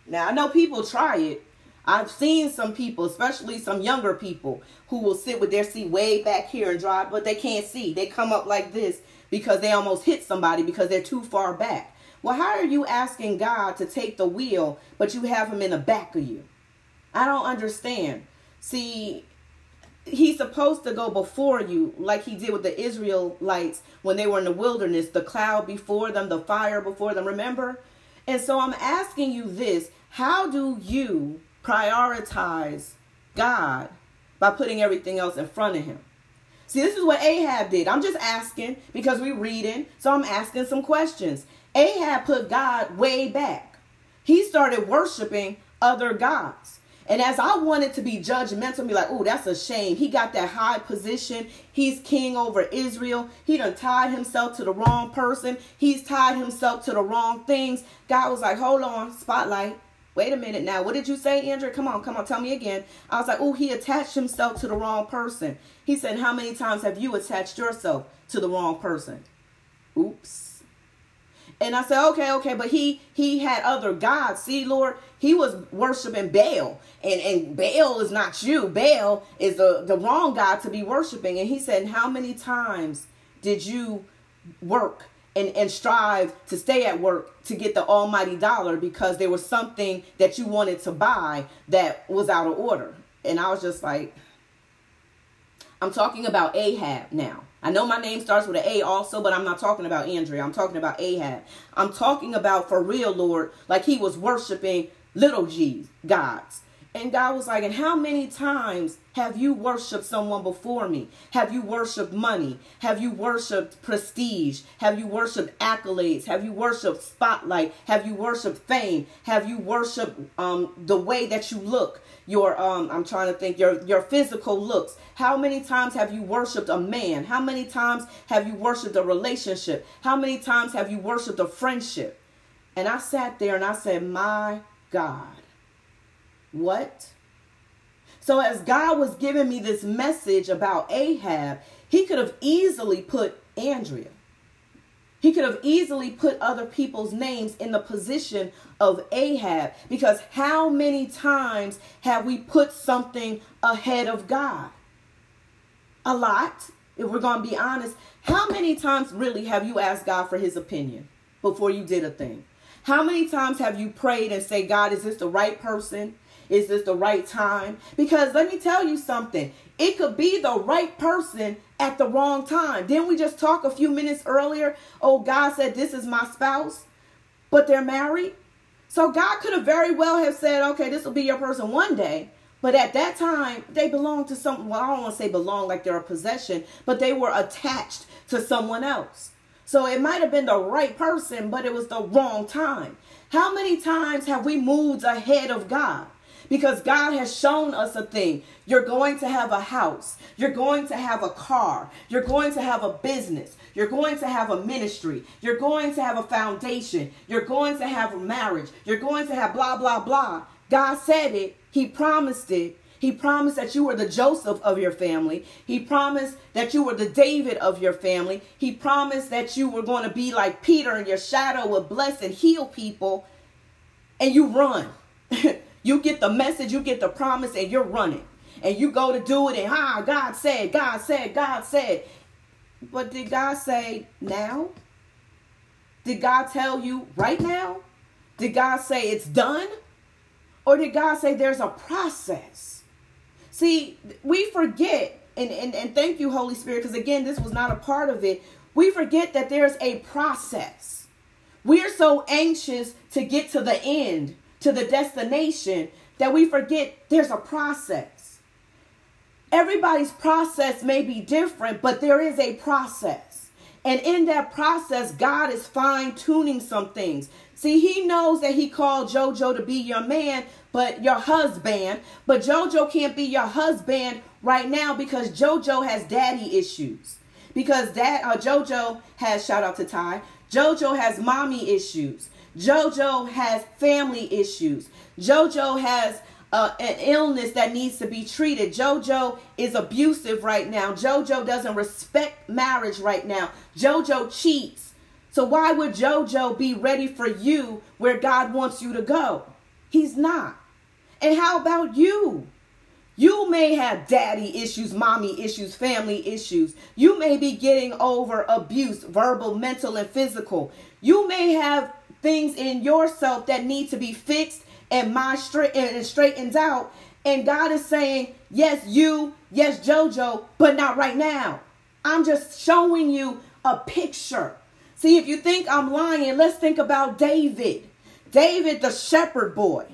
Speaker 1: Now, I know people try it, I've seen some people, especially some younger people, who will sit with their seat way back here and drive, but they can't see. They come up like this because they almost hit somebody because they're too far back. Well, how are you asking God to take the wheel, but you have him in the back of you? I don't understand. See, he's supposed to go before you like he did with the Israelites when they were in the wilderness, the cloud before them, the fire before them, remember? And so I'm asking you this, how do you prioritize God by putting everything else in front of him. See, this is what Ahab did. I'm just asking because we're reading, so I'm asking some questions. Ahab put God way back. He started worshiping other gods. And as I wanted to be judgmental, be like, oh, that's a shame. He got that high position. He's king over Israel. He done tied himself to the wrong person. He's tied himself to the wrong things. God was like, hold on, spotlight. Wait a minute now. What did you say, Andrea? Come on, come on, tell me again. I was like, oh, he attached himself to the wrong person. He said, how many times have you attached yourself to the wrong person? Oops. And I said, okay, okay, but he he had other gods. See, Lord, he was worshiping Baal. And and Baal is not you. Baal is the, the wrong God to be worshiping. And he said, How many times did you work and, and strive to stay at work to get the almighty dollar because there was something that you wanted to buy that was out of order. And I was just like, I'm talking about Ahab now. I know my name starts with an A also, but I'm not talking about Andrea. I'm talking about Ahab. I'm talking about for real, Lord, like he was worshiping little g's, gods. And God was like, and how many times have you worshiped someone before me? Have you worshiped money? Have you worshiped prestige? Have you worshiped accolades? Have you worshiped spotlight? Have you worshiped fame? Have you worshiped um, the way that you look? Your um, I'm trying to think your your physical looks. How many times have you worshiped a man? How many times have you worshiped a relationship? How many times have you worshiped a friendship? And I sat there and I said, My God what? So, as God was giving me this message about Ahab, he could have easily put Andrea. He could have easily put other people's names in the position of Ahab because how many times have we put something ahead of God? A lot, if we're going to be honest. How many times really have you asked God for his opinion before you did a thing? How many times have you prayed and say, God, is this the right person? Is this the right time? Because let me tell you something. It could be the right person at the wrong time. Didn't we just talk a few minutes earlier? Oh, God said, This is my spouse, but they're married. So God could have very well have said, Okay, this will be your person one day. But at that time, they belong to some, well, I don't want to say belong like they're a possession, but they were attached to someone else. So it might have been the right person, but it was the wrong time. How many times have we moved ahead of God? Because God has shown us a thing. You're going to have a house. You're going to have a car. You're going to have a business. You're going to have a ministry. You're going to have a foundation. You're going to have a marriage. You're going to have blah, blah, blah. God said it. He promised it. He promised that you were the Joseph of your family. He promised that you were the David of your family. He promised that you were going to be like Peter and your shadow would bless and heal people. And you run. You get the message, you get the promise, and you're running. And you go to do it, and ah, God said, God said, God said. but did God say now? Did God tell you right now? Did God say it's done? Or did God say there's a process? See, we forget, and, and, and thank you, Holy Spirit, because again, this was not a part of it. We forget that there's a process. We're so anxious to get to the end, to the destination, that we forget there's a process. Everybody's process may be different, but there is a process. And in that process, God is fine tuning some things. See, He knows that He called JoJo to be your man, but your husband. But JoJo can't be your husband right now because JoJo has daddy issues. Because that uh, JoJo has shout out to Ty. JoJo has mommy issues. JoJo has family issues. JoJo has uh, an illness that needs to be treated. JoJo is abusive right now. JoJo doesn't respect marriage right now. JoJo cheats. So why would JoJo be ready for you where God wants you to go? He's not. And how about you? You may have daddy issues, mommy issues, family issues. You may be getting over abuse, verbal, mental, and physical. You may have things in yourself that need to be fixed and my straight and straightens out. And God is saying, yes, you, yes, JoJo, but not right now. I'm just showing you a picture. See, if you think I'm lying, let's think about David. David, the shepherd boy,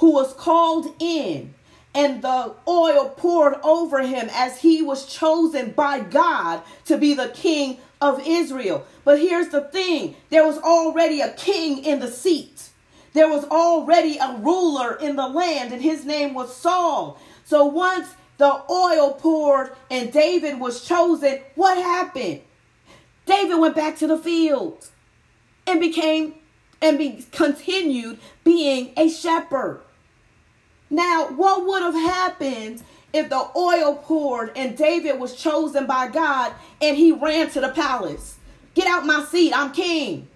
Speaker 1: who was called in and the oil poured over him as he was chosen by God to be the king of Israel. But here's the thing there was already a king in the seat. There was already a ruler in the land, and his name was Saul. So once the oil poured and David was chosen, what happened? David went back to the field and became and be, continued being a shepherd. Now, what would have happened if the oil poured and David was chosen by God and he ran to the palace? Get out my seat, I'm king.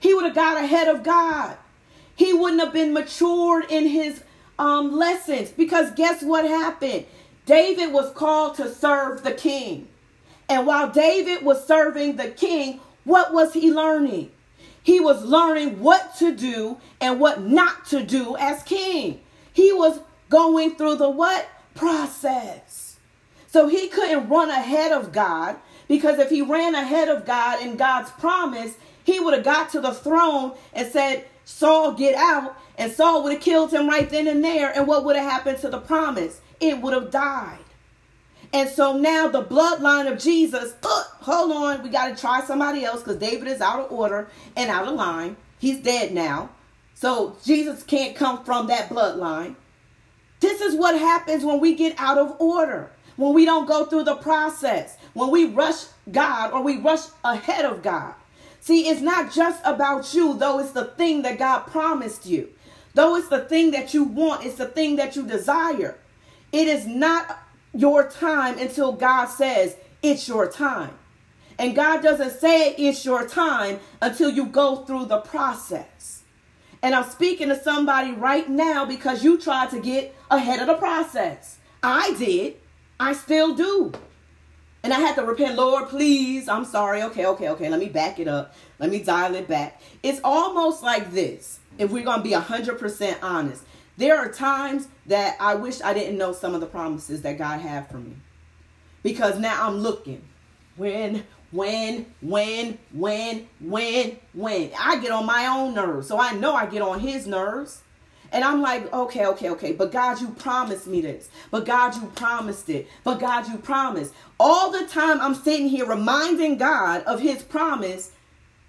Speaker 1: He would have got ahead of God. He wouldn't have been matured in his um, lessons because guess what happened? David was called to serve the king. And while David was serving the king, what was he learning? He was learning what to do and what not to do as king. He was going through the what? Process. So he couldn't run ahead of God because if he ran ahead of God and God's promise, he would have got to the throne and said, Saul, get out. And Saul would have killed him right then and there. And what would have happened to the promise? It would have died. And so now the bloodline of Jesus, uh, hold on, we got to try somebody else because David is out of order and out of line. He's dead now. So Jesus can't come from that bloodline. This is what happens when we get out of order, when we don't go through the process, when we rush God or we rush ahead of God. See, it's not just about you, though it's the thing that God promised you. Though it's the thing that you want, it's the thing that you desire. It is not your time until God says it's your time. And God doesn't say it's your time until you go through the process. And I'm speaking to somebody right now because you tried to get ahead of the process. I did. I still do. And I had to repent, Lord, please. I'm sorry. Okay, okay, okay. Let me back it up. Let me dial it back. It's almost like this, if we're going to be 100% honest. There are times that I wish I didn't know some of the promises that God had for me. Because now I'm looking. When, when, when, when, when, when. I get on my own nerves. So I know I get on his nerves. And I'm like, okay, okay, okay. But God, you promised me this. But God, you promised it. But God, you promised. All the time I'm sitting here reminding God of his promise.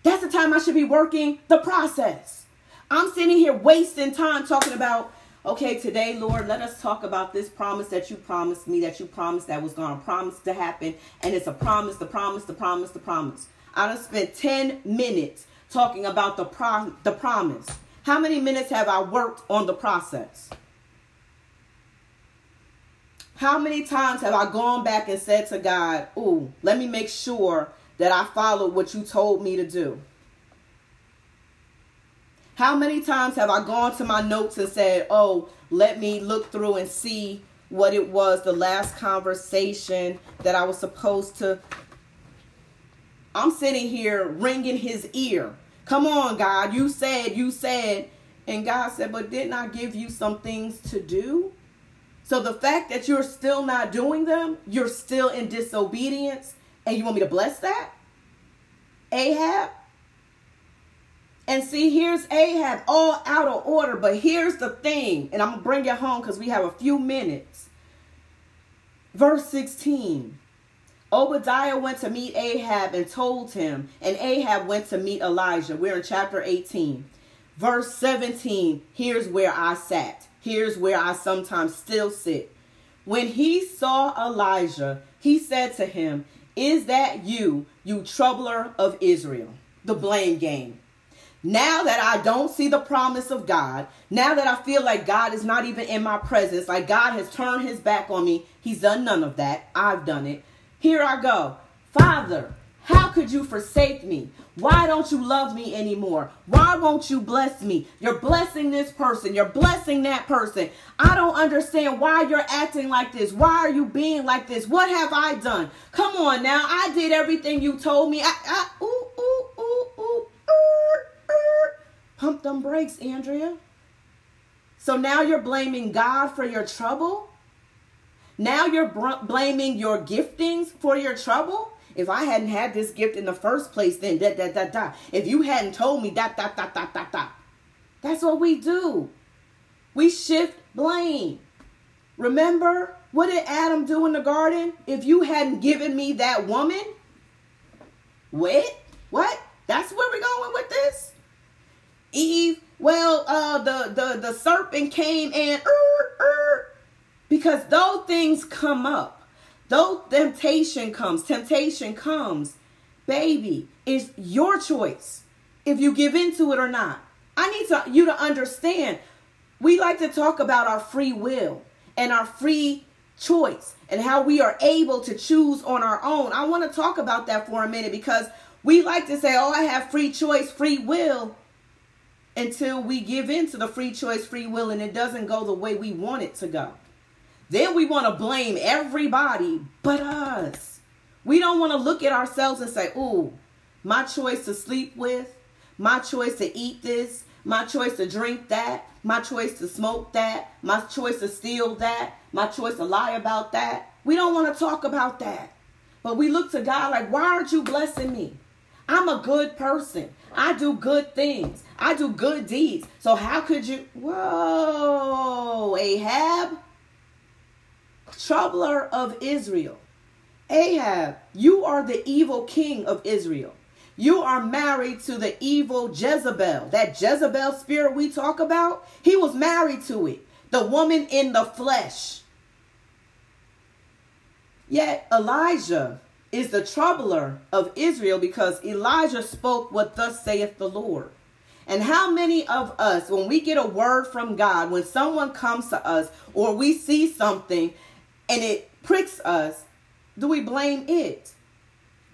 Speaker 1: That's the time I should be working the process. I'm sitting here wasting time talking about, okay, today, Lord, let us talk about this promise that you promised me, that you promised that was going to promise to happen. And it's a promise, the promise, the promise, the promise. I done spent 10 minutes talking about the, pro- the promise. How many minutes have I worked on the process? How many times have I gone back and said to God, Ooh, let me make sure that I followed what you told me to do? How many times have I gone to my notes and said, Oh, let me look through and see what it was, the last conversation that I was supposed to I'm sitting here ringing his ear. Come on, God, you said, you said. And God said, But didn't I give you some things to do? So the fact that you're still not doing them, you're still in disobedience, and you want me to bless that? Ahab? And see, here's Ahab all out of order. But here's the thing, and I'm going to bring it home because we have a few minutes. Verse 16 Obadiah went to meet Ahab and told him, and Ahab went to meet Elijah. We're in chapter 18. Verse 17 here's where I sat. Here's where I sometimes still sit. When he saw Elijah, he said to him, Is that you, you troubler of Israel? The blame game. Now that I don't see the promise of God, now that I feel like God is not even in my presence, like God has turned his back on me, he's done none of that. I've done it. Here I go. Father, how could you forsake me? Why don't you love me anymore? Why won't you bless me? You're blessing this person. You're blessing that person. I don't understand why you're acting like this. Why are you being like this? What have I done? Come on now. I did everything you told me. I, I ooh, ooh, ooh, ooh. Pump them brakes, Andrea. So now you're blaming God for your trouble? Now you're br- blaming your giftings for your trouble? If I hadn't had this gift in the first place, then da da da da. If you hadn't told me that that that that that that. That's what we do. We shift blame. Remember, what did Adam do in the garden? If you hadn't given me that woman, wait, what? That's where we're going with this? Eve, well, uh, the, the, the serpent came and, er, er, because those things come up. Though temptation comes, temptation comes, baby, it's your choice if you give into it or not. I need to, you to understand. We like to talk about our free will and our free choice and how we are able to choose on our own. I want to talk about that for a minute because we like to say, oh, I have free choice, free will, until we give in to the free choice, free will, and it doesn't go the way we want it to go. Then we want to blame everybody but us. We don't want to look at ourselves and say, ooh, my choice to sleep with, my choice to eat this, my choice to drink that, my choice to smoke that, my choice to steal that, my choice to lie about that. We don't want to talk about that. But we look to God like, why aren't you blessing me? I'm a good person. I do good things. I do good deeds. So how could you? Whoa, Ahab, troubler of Israel. Ahab, you are the evil king of Israel. You are married to the evil Jezebel. That Jezebel spirit we talk about, he was married to it. The woman in the flesh. Yet Elijah is the troubler of Israel because Elijah spoke what thus saith the Lord. And how many of us, when we get a word from God, when someone comes to us or we see something and it pricks us, do we blame it?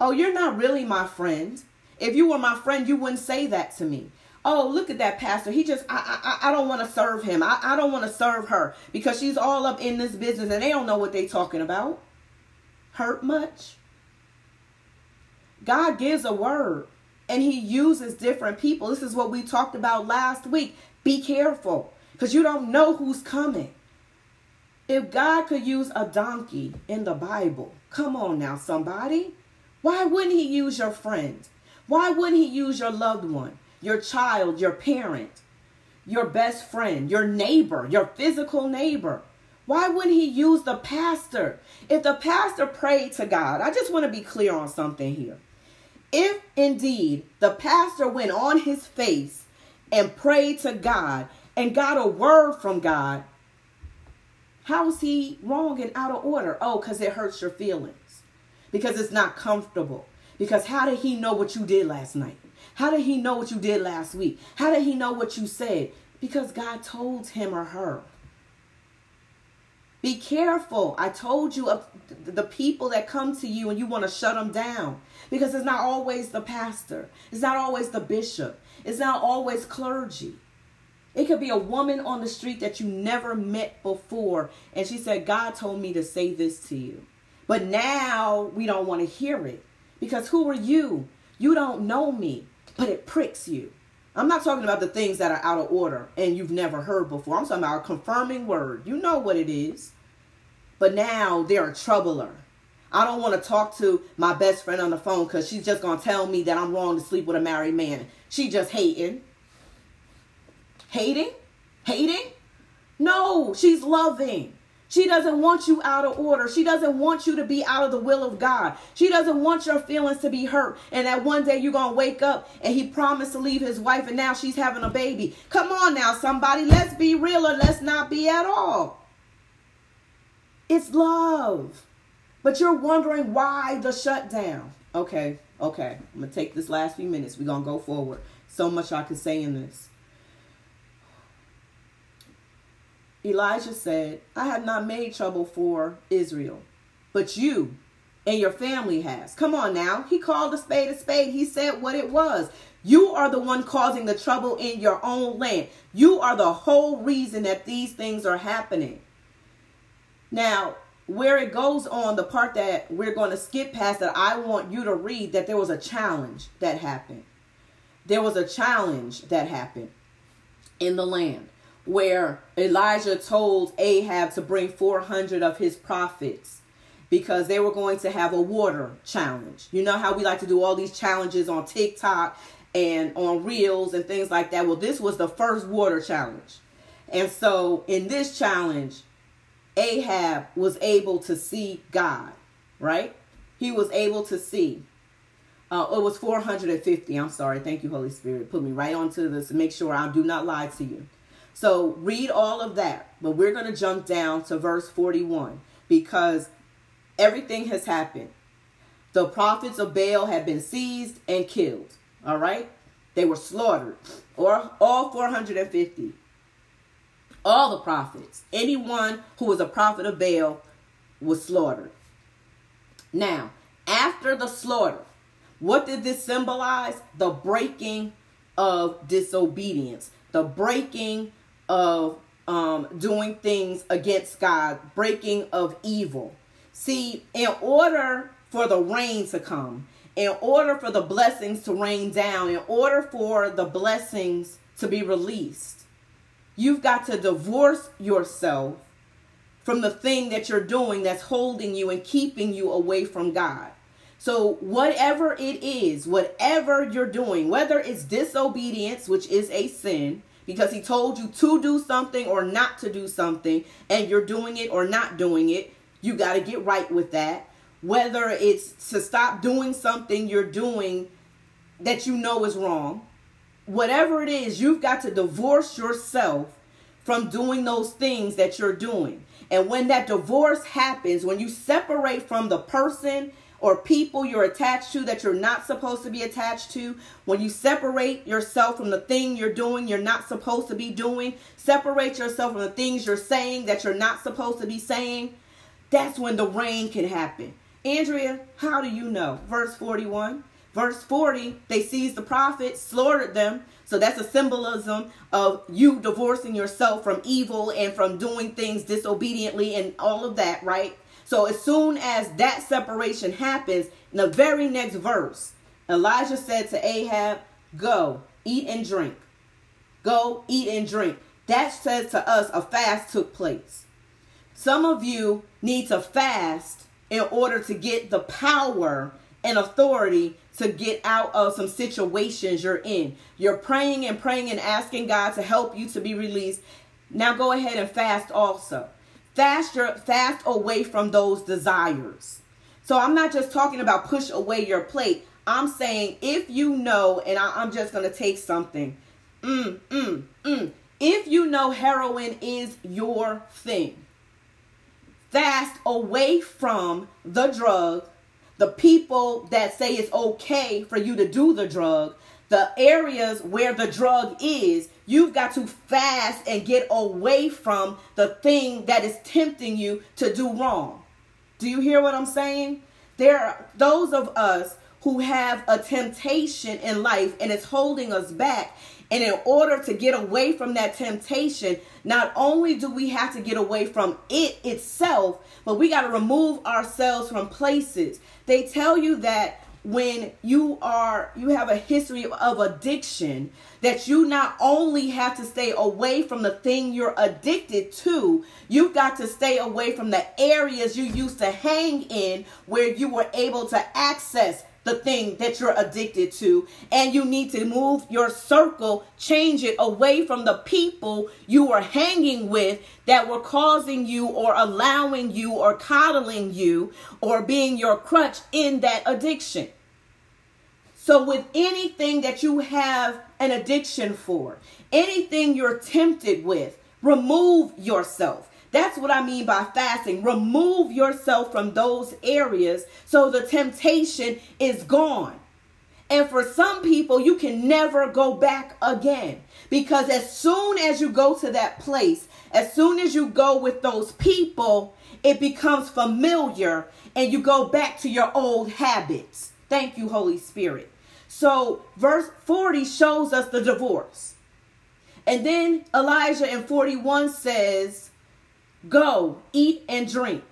Speaker 1: Oh, you're not really my friend. If you were my friend, you wouldn't say that to me. Oh, look at that pastor. He just, I, I, I don't want to serve him. I, I don't want to serve her because she's all up in this business and they don't know what they're talking about. Hurt much? God gives a word and he uses different people. This is what we talked about last week. Be careful because you don't know who's coming. If God could use a donkey in the Bible, come on now, somebody. Why wouldn't He use your friend? Why wouldn't He use your loved one, your child, your parent, your best friend, your neighbor, your physical neighbor? Why wouldn't He use the pastor? If the pastor prayed to God, I just want to be clear on something here. If indeed the pastor went on his face and prayed to God and got a word from God, how is he wrong and out of order? Oh, because it hurts your feelings. Because it's not comfortable. Because how did he know what you did last night? How did he know what you did last week? How did he know what you said? Because God told him or her. Be careful. I told you of the people that come to you and you want to shut them down because it's not always the pastor, it's not always the bishop, it's not always clergy. It could be a woman on the street that you never met before. And she said, God told me to say this to you. But now we don't want to hear it Because who are you? You don't know me, but it pricks you. I'm not talking about the things that are out of order and you've never heard before. I'm talking about a confirming word. You know what it is. But now they're a troubler. I don't want to talk to my best friend on the phone because she's just going to tell me that I'm wrong to sleep with a married man. She just hating. Hating? Hating? No, she's loving. She doesn't want you out of order. She doesn't want you to be out of the will of God. She doesn't want your feelings to be hurt and that one day you're going to wake up and he promised to leave his wife and now she's having a baby. Come on now, somebody. Let's be real or let's not be at all. It's love. But you're wondering why the shutdown. Okay, okay. I'm going to take this last few minutes. We're going to go forward. So much I could say in this. Elijah said, I have not made trouble for Israel, but you and your family has. Come on now. He called a spade a spade. He said what it was. You are the one causing the trouble in your own land. You are the whole reason that these things are happening. Now, where it goes on, the part that we're going to skip past that I want you to read, that there was a challenge that happened. There was a challenge that happened in the land where Elijah told Ahab to bring 400 of his prophets because they were going to have a water challenge. You know how we like to do all these challenges on TikTok and on Reels and things like that? Well, this was the first water challenge. And so in this challenge, Ahab was able to see God, right? He was able to see. Uh, it was 450. I'm sorry. Thank you, Holy Spirit. Put me right onto this make sure I do not lie to you. So read all of that. But we're going to jump down to verse 41 because everything has happened. The prophets of Baal have been seized and killed. All right? They were slaughtered. Or all 450. All the prophets. Anyone who was a prophet of Baal was slaughtered. Now, after the slaughter, what did this symbolize? The breaking of disobedience, the breaking of um, doing things against God, breaking of evil. See, in order for the rain to come, in order for the blessings to rain down, in order for the blessings to be released, you've got to divorce yourself from the thing that you're doing that's holding you and keeping you away from God. So, whatever it is, whatever you're doing, whether it's disobedience, which is a sin, because he told you to do something or not to do something and you're doing it or not doing it you got to get right with that whether it's to stop doing something you're doing that you know is wrong whatever it is you've got to divorce yourself from doing those things that you're doing and when that divorce happens when you separate from the person or people you're attached to that you're not supposed to be attached to, when you separate yourself from the thing you're doing you're not supposed to be doing, separate yourself from the things you're saying that you're not supposed to be saying, that's when the rain can happen. Andrea, how do you know? Verse 41. Verse 40, they seized the prophets, slaughtered them. So that's a symbolism of you divorcing yourself from evil and from doing things disobediently and all of that, right? So as soon as that separation happens, in the very next verse, Elijah said to Ahab, Go, eat and drink. Go, eat and drink. That says to us a fast took place. Some of you need to fast in order to get the power and authority to get out of some situations you're in. You're praying and praying and asking God to help you to be released. Now go ahead and fast also. Fast your fast away from those desires. So I'm not just talking about push away your plate. I'm saying if you know, and I, am just gonna take something. Mm, mm, mm. If you know heroin is your thing, fast away from the drug, the people that say it's okay for you to do the drug, the areas where the drug is, you've got to fast and get away from the thing that is tempting you to do wrong. Do you hear what I'm saying? There are those of us who have a temptation in life and it's holding us back. And in order to get away from that temptation, not only do we have to get away from it itself, but we got to remove ourselves from places. They tell you that when you are you have a history of addiction that you not only have to stay away from the thing you're addicted to you've got to stay away from the areas you used to hang in where you were able to access the thing that you're addicted to. And you need to move your circle, change it away from the people you are hanging with that were causing you or allowing you or coddling you or being your crutch in that addiction. So, with anything that you have an addiction for, anything you're tempted with, remove yourself. That's what I mean by fasting. Remove yourself from those areas so the temptation is gone. And for some people, you can never go back again. Because as soon as you go to that place, as soon as you go with those people, it becomes familiar and you go back to your old habits. Thank you, Holy Spirit. So, verse 40 shows us the divorce. And then Elijah in 41 says, Go, eat and drink.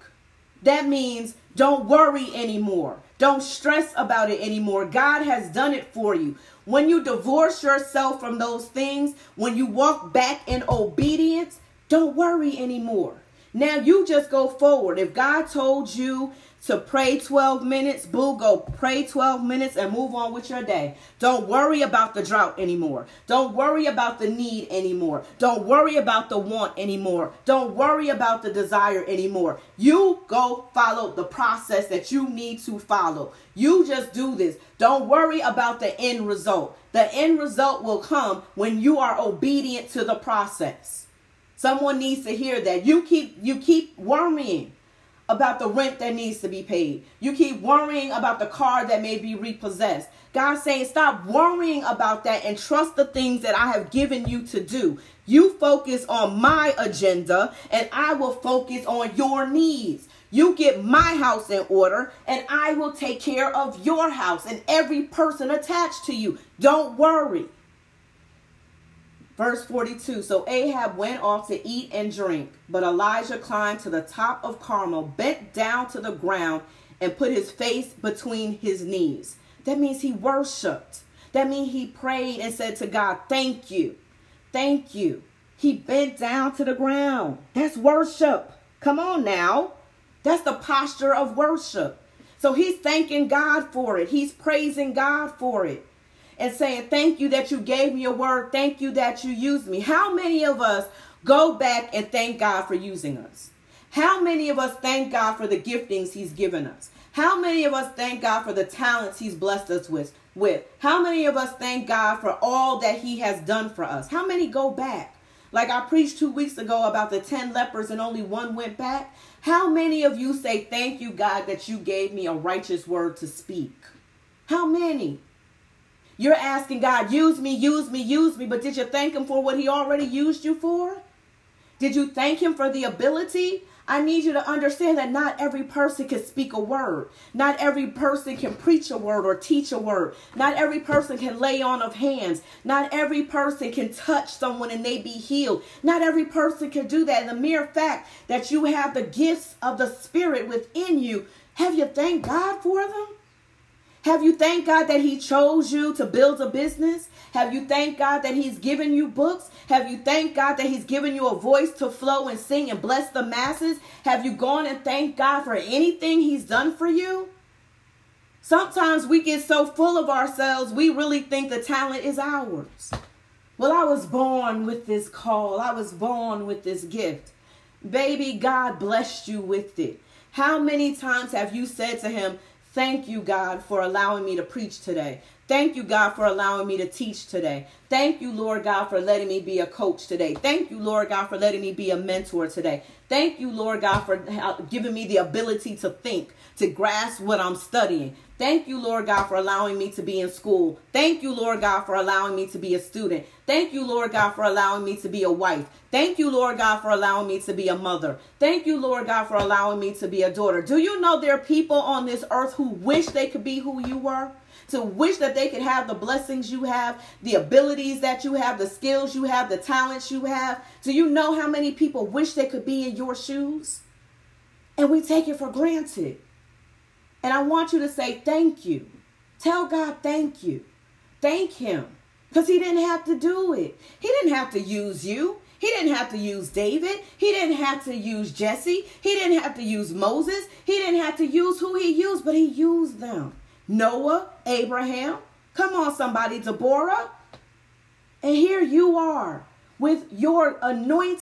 Speaker 1: That means don't worry anymore. Don't stress about it anymore. God has done it for you. When you divorce yourself from those things, when you walk back in obedience, don't worry anymore. Now you just go forward. If God told you to pray 12 minutes, boo, go pray 12 minutes and move on with your day. Don't worry about the drought anymore. Don't worry about the need anymore. Don't worry about the want anymore. Don't worry about the desire anymore. You go follow the process that you need to follow. You just do this. Don't worry about the end result. The end result will come when you are obedient to the process. Someone needs to hear that. You keep you keep worrying about the rent that needs to be paid. You keep worrying about the car that may be repossessed. God's saying, stop worrying about that and trust the things that I have given you to do. You focus on my agenda and I will focus on your needs. You get my house in order and I will take care of your house and every person attached to you. Don't worry. Verse 42 So Ahab went off to eat and drink, but Elijah climbed to the top of Carmel, bent down to the ground, and put his face between his knees. That means he worshiped. That means he prayed and said to God, Thank you. Thank you. He bent down to the ground. That's worship. Come on now. That's the posture of worship. So he's thanking God for it, he's praising God for it and saying, Thank you that you gave me a word. Thank you that you used me. How many of us go back and thank God for using us? How many of us thank God for the giftings He's given us? How many of us thank God for the talents He's blessed us with? With how many of us thank God for all that He has done for us? How many go back? Like I preached two weeks ago about the 10 lepers and only one went back. How many of you say, Thank you, God, that you gave me a righteous word to speak? How many? You're asking God, use me, use me, use me, but did you thank Him for what He already used you for? Did you thank Him for the ability? I need you to understand that not every person can speak a word. Not every person can preach a word or teach a word. Not every person can lay on of hands. Not every person can touch someone and they be healed. Not every person can do that. And the mere fact that you have the gifts of the Spirit within you, have you thanked God for them? Have you thanked God that He chose you to build a business? Have you thanked God that He's given you books? Have you thanked God that He's given you a voice to flow and sing and bless the masses? Have you gone and thanked God for anything He's done for you? Sometimes we get so full of ourselves, we really think the talent is ours. Well, I was born with this call, I was born with this gift. Baby, God blessed you with it. How many times have you said to Him, Thank you, God, for allowing me to preach today. Thank you, God, for allowing me to teach today. Thank you, Lord God, for letting me be a coach today. Thank you, Lord God, for letting me be a mentor today. Thank you, Lord God, for giving me the ability to think, to grasp what I'm studying. Thank you, Lord God, for allowing me to be in school. Thank you, Lord God, for allowing me to be a student. Thank you, Lord God, for allowing me to be a wife. Thank you, Lord God, for allowing me to be a mother. Thank you, Lord God, for allowing me to be a daughter. Do you know there are people on this earth who wish they could be who you were? To wish that they could have the blessings you have, the abilities that you have, the skills you have, the talents you have. Do you know how many people wish they could be in your shoes? And we take it for granted. And I want you to say thank you. Tell God thank you. Thank Him because He didn't have to do it. He didn't have to use you. He didn't have to use David. He didn't have to use Jesse. He didn't have to use Moses. He didn't have to use who he used, but he used them. Noah, Abraham. Come on, somebody, Deborah. And here you are with your anointed